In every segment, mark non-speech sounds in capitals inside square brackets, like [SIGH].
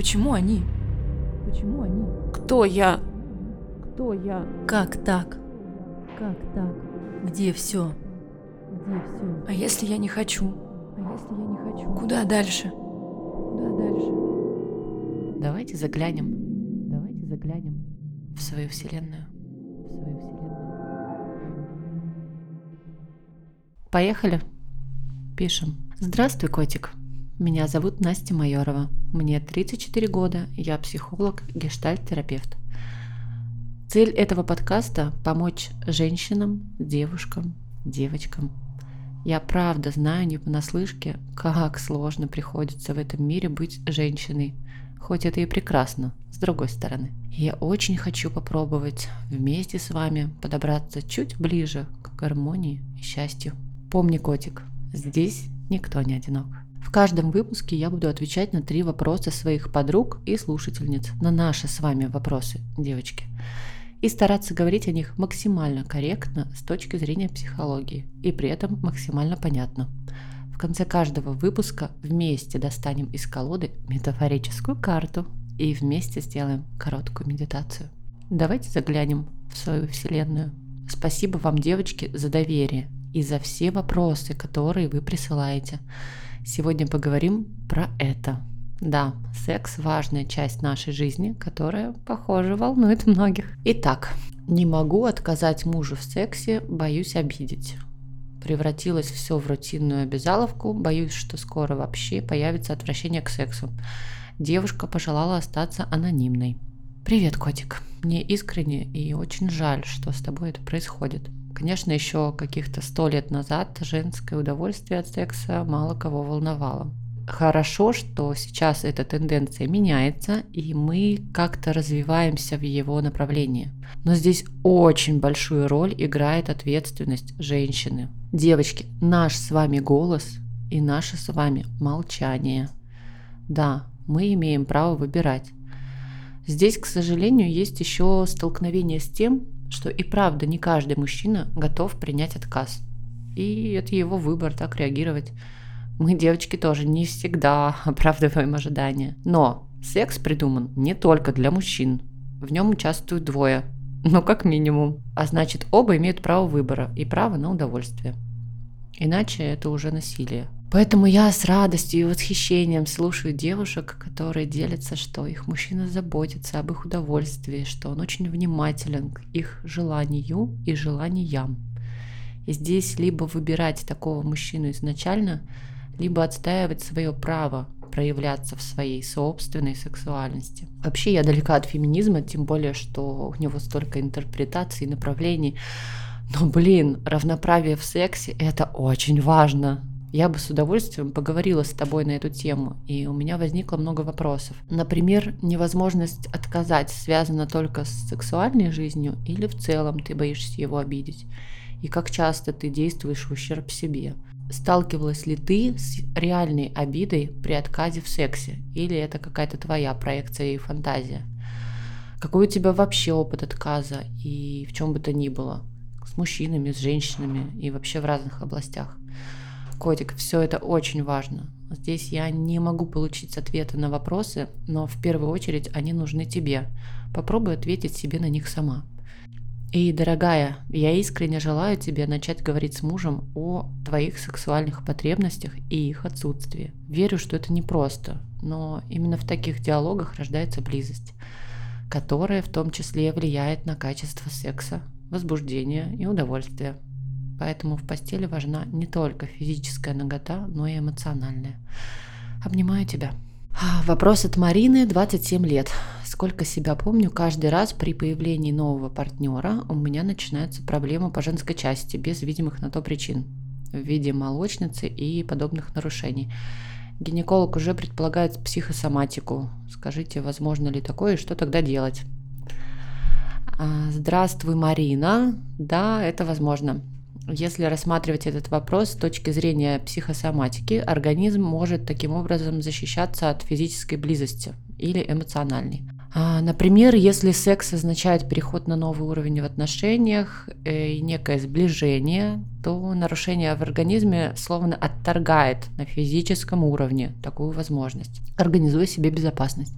Почему они? Почему они? Кто я? Кто я? Как так? Как так? Где все? Где все? А если я не хочу? А если я не хочу? Куда дальше? Куда дальше? Давайте заглянем. Давайте заглянем в свою вселенную. В свою вселенную. Поехали. Пишем. Здравствуй, котик. Меня зовут Настя Майорова. Мне 34 года, я психолог, гештальт-терапевт. Цель этого подкаста – помочь женщинам, девушкам, девочкам. Я правда знаю не понаслышке, как сложно приходится в этом мире быть женщиной, хоть это и прекрасно, с другой стороны. Я очень хочу попробовать вместе с вами подобраться чуть ближе к гармонии и счастью. Помни, котик, здесь никто не одинок. В каждом выпуске я буду отвечать на три вопроса своих подруг и слушательниц, на наши с вами вопросы, девочки, и стараться говорить о них максимально корректно с точки зрения психологии и при этом максимально понятно. В конце каждого выпуска вместе достанем из колоды метафорическую карту и вместе сделаем короткую медитацию. Давайте заглянем в свою вселенную. Спасибо вам, девочки, за доверие и за все вопросы, которые вы присылаете. Сегодня поговорим про это. Да, секс – важная часть нашей жизни, которая, похоже, волнует многих. Итак, не могу отказать мужу в сексе, боюсь обидеть. Превратилось все в рутинную обязаловку, боюсь, что скоро вообще появится отвращение к сексу. Девушка пожелала остаться анонимной. Привет, котик. Мне искренне и очень жаль, что с тобой это происходит. Конечно, еще каких-то сто лет назад женское удовольствие от секса мало кого волновало. Хорошо, что сейчас эта тенденция меняется, и мы как-то развиваемся в его направлении. Но здесь очень большую роль играет ответственность женщины. Девочки, наш с вами голос и наше с вами молчание. Да, мы имеем право выбирать. Здесь, к сожалению, есть еще столкновение с тем, что и правда не каждый мужчина готов принять отказ. И это его выбор так реагировать. Мы, девочки, тоже не всегда [LAUGHS] оправдываем ожидания. Но секс придуман не только для мужчин. В нем участвуют двое, ну как минимум. А значит, оба имеют право выбора и право на удовольствие. Иначе это уже насилие. Поэтому я с радостью и восхищением слушаю девушек, которые делятся, что их мужчина заботится об их удовольствии, что он очень внимателен к их желанию и желаниям. И здесь либо выбирать такого мужчину изначально, либо отстаивать свое право проявляться в своей собственной сексуальности. Вообще я далека от феминизма, тем более, что у него столько интерпретаций и направлений. Но, блин, равноправие в сексе – это очень важно. Я бы с удовольствием поговорила с тобой на эту тему, и у меня возникло много вопросов. Например, невозможность отказать связана только с сексуальной жизнью или в целом ты боишься его обидеть? И как часто ты действуешь в ущерб себе? Сталкивалась ли ты с реальной обидой при отказе в сексе? Или это какая-то твоя проекция и фантазия? Какой у тебя вообще опыт отказа и в чем бы то ни было? С мужчинами, с женщинами и вообще в разных областях. Котик, все это очень важно. Здесь я не могу получить ответы на вопросы, но в первую очередь они нужны тебе. Попробуй ответить себе на них сама. И, дорогая, я искренне желаю тебе начать говорить с мужем о твоих сексуальных потребностях и их отсутствии. Верю, что это непросто, но именно в таких диалогах рождается близость, которая в том числе влияет на качество секса, возбуждения и удовольствия. Поэтому в постели важна не только физическая нагота, но и эмоциональная. Обнимаю тебя. А, вопрос от Марины, 27 лет. Сколько себя помню, каждый раз при появлении нового партнера у меня начинаются проблемы по женской части, без видимых на то причин, в виде молочницы и подобных нарушений. Гинеколог уже предполагает психосоматику. Скажите, возможно ли такое и что тогда делать? А, здравствуй, Марина. Да, это возможно. Если рассматривать этот вопрос с точки зрения психосоматики, организм может таким образом защищаться от физической близости или эмоциональной. А, например, если секс означает переход на новый уровень в отношениях э, и некое сближение, то нарушение в организме словно отторгает на физическом уровне такую возможность, организуя себе безопасность.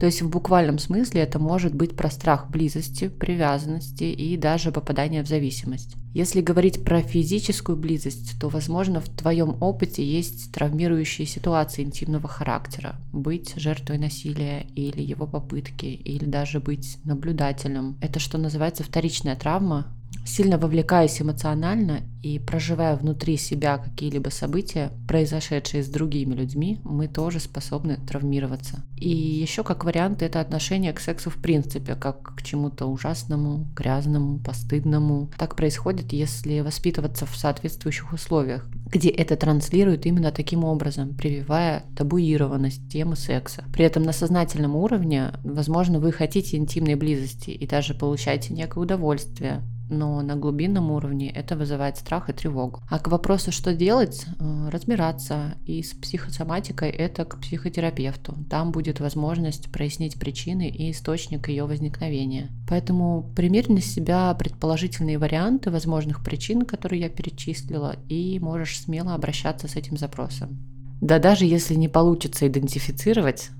То есть в буквальном смысле это может быть про страх близости, привязанности и даже попадания в зависимость. Если говорить про физическую близость, то, возможно, в твоем опыте есть травмирующие ситуации интимного характера. Быть жертвой насилия или его попытки, или даже быть наблюдателем. Это что называется вторичная травма, сильно вовлекаясь эмоционально и проживая внутри себя какие-либо события, произошедшие с другими людьми, мы тоже способны травмироваться. И еще как вариант это отношение к сексу в принципе, как к чему-то ужасному, грязному, постыдному. Так происходит, если воспитываться в соответствующих условиях, где это транслируют именно таким образом, прививая табуированность темы секса. При этом на сознательном уровне, возможно, вы хотите интимной близости и даже получаете некое удовольствие но на глубинном уровне это вызывает страх и тревогу. А к вопросу, что делать, э, разбираться. И с психосоматикой это к психотерапевту. Там будет возможность прояснить причины и источник ее возникновения. Поэтому примерь на себя предположительные варианты возможных причин, которые я перечислила, и можешь смело обращаться с этим запросом. Да даже если не получится идентифицировать,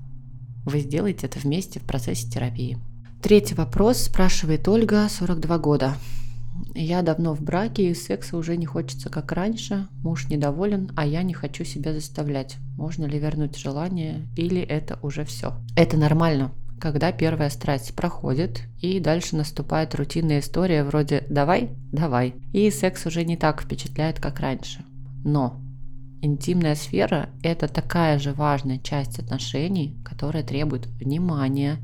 вы сделаете это вместе в процессе терапии. Третий вопрос спрашивает Ольга, 42 года. Я давно в браке, и секса уже не хочется как раньше. Муж недоволен, а я не хочу себя заставлять. Можно ли вернуть желание, или это уже все? Это нормально, когда первая страсть проходит, и дальше наступает рутинная история вроде «давай, давай», и секс уже не так впечатляет, как раньше. Но интимная сфера – это такая же важная часть отношений, которая требует внимания,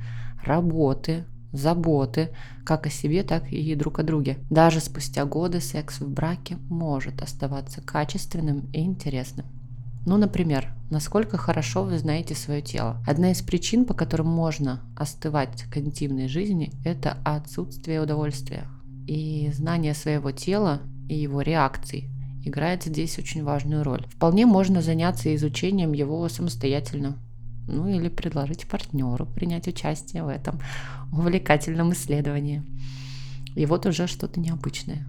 работы, заботы, как о себе, так и друг о друге. Даже спустя годы секс в браке может оставаться качественным и интересным. Ну, например, насколько хорошо вы знаете свое тело. Одна из причин, по которым можно остывать к интимной жизни, это отсутствие удовольствия. И знание своего тела и его реакций играет здесь очень важную роль. Вполне можно заняться изучением его самостоятельно, ну или предложить партнеру принять участие в этом увлекательном исследовании. И вот уже что-то необычное.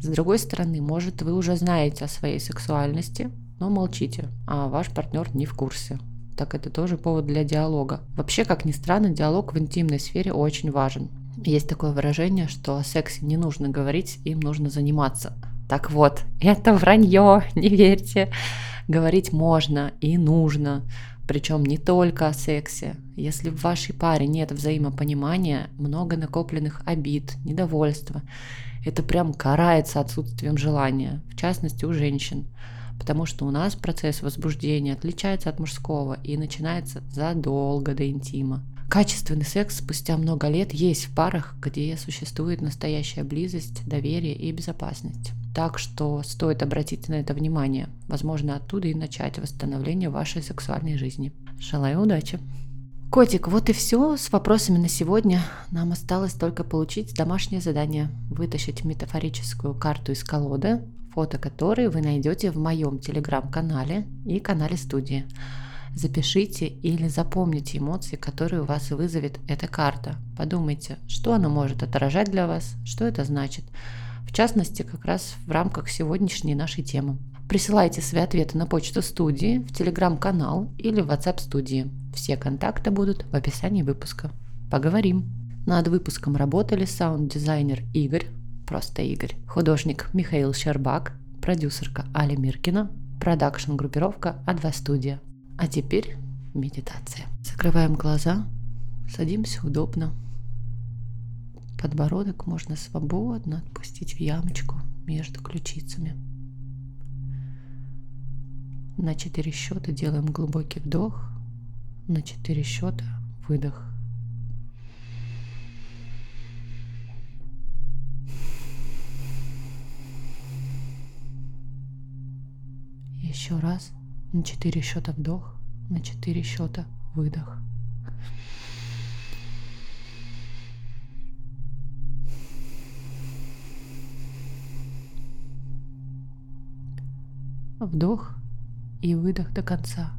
С другой стороны, может, вы уже знаете о своей сексуальности, но молчите, а ваш партнер не в курсе. Так это тоже повод для диалога. Вообще, как ни странно, диалог в интимной сфере очень важен. Есть такое выражение, что о сексе не нужно говорить, им нужно заниматься. Так вот, это вранье, не верьте. Говорить можно и нужно. Причем не только о сексе. Если в вашей паре нет взаимопонимания, много накопленных обид, недовольства, это прям карается отсутствием желания, в частности у женщин. Потому что у нас процесс возбуждения отличается от мужского и начинается задолго до интима. Качественный секс спустя много лет есть в парах, где существует настоящая близость, доверие и безопасность. Так что стоит обратить на это внимание. Возможно, оттуда и начать восстановление вашей сексуальной жизни. Желаю удачи! Котик, вот и все с вопросами на сегодня. Нам осталось только получить домашнее задание. Вытащить метафорическую карту из колоды, фото которой вы найдете в моем телеграм-канале и канале студии. Запишите или запомните эмоции, которые у вас вызовет эта карта. Подумайте, что она может отражать для вас, что это значит – в частности, как раз в рамках сегодняшней нашей темы. Присылайте свои ответы на почту студии, в телеграм-канал или в WhatsApp студии. Все контакты будут в описании выпуска. Поговорим. Над выпуском работали саунд-дизайнер Игорь, просто Игорь, художник Михаил Щербак, продюсерка Аля Миркина, продакшн-группировка А2 Студия. А теперь медитация. Закрываем глаза, садимся удобно, Подбородок можно свободно отпустить в ямочку между ключицами. На четыре счета делаем глубокий вдох, на четыре счета выдох. Еще раз на четыре счета вдох, на четыре счета выдох. вдох и выдох до конца,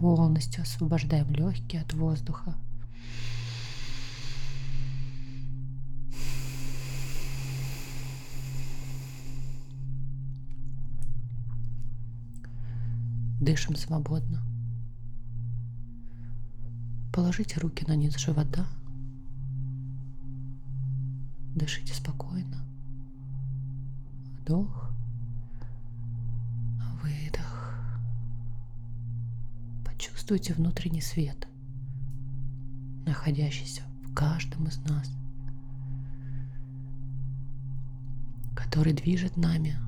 полностью освобождаем легкие от воздуха. Дышим свободно. Положите руки на низ живота. Дышите спокойно. Вдох. Почувствуйте внутренний свет, находящийся в каждом из нас, который движет нами.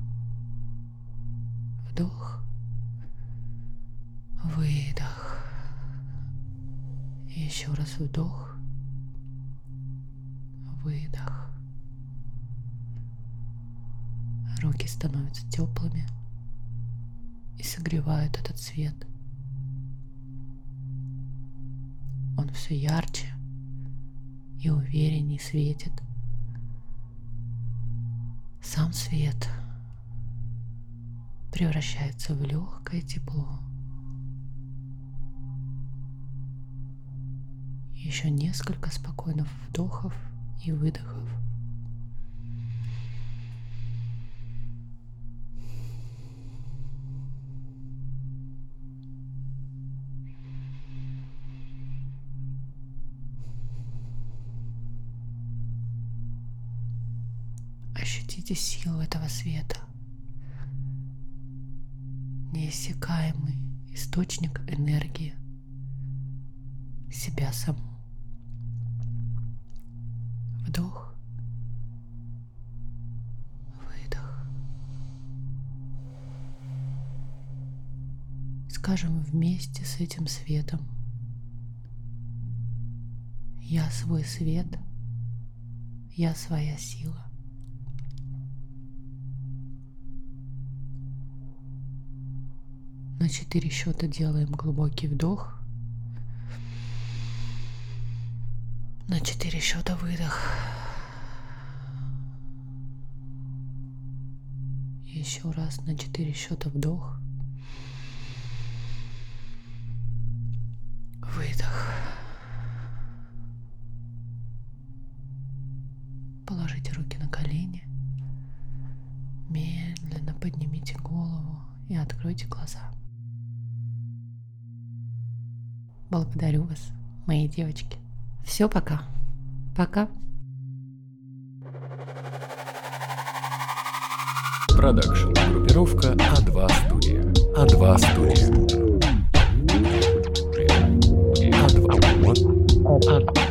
Вдох. Выдох. И еще раз вдох. Выдох. Руки становятся теплыми и согревают этот свет. Все ярче и увереннее светит. Сам свет превращается в легкое тепло. Еще несколько спокойных вдохов и выдохов. Ощутите силу этого света. Неиссякаемый источник энергии себя саму. Вдох. Выдох. Скажем вместе с этим светом. Я свой свет, я своя сила. На четыре счета делаем глубокий вдох. На четыре счета выдох. Еще раз на четыре счета вдох. Выдох. Положите руки на колени. Медленно поднимите голову и откройте глаза. Благодарю вас, мои девочки. Все, пока. Пока. Продакшн. Группировка А2 студия. А2 студия. А2. Вот. А2.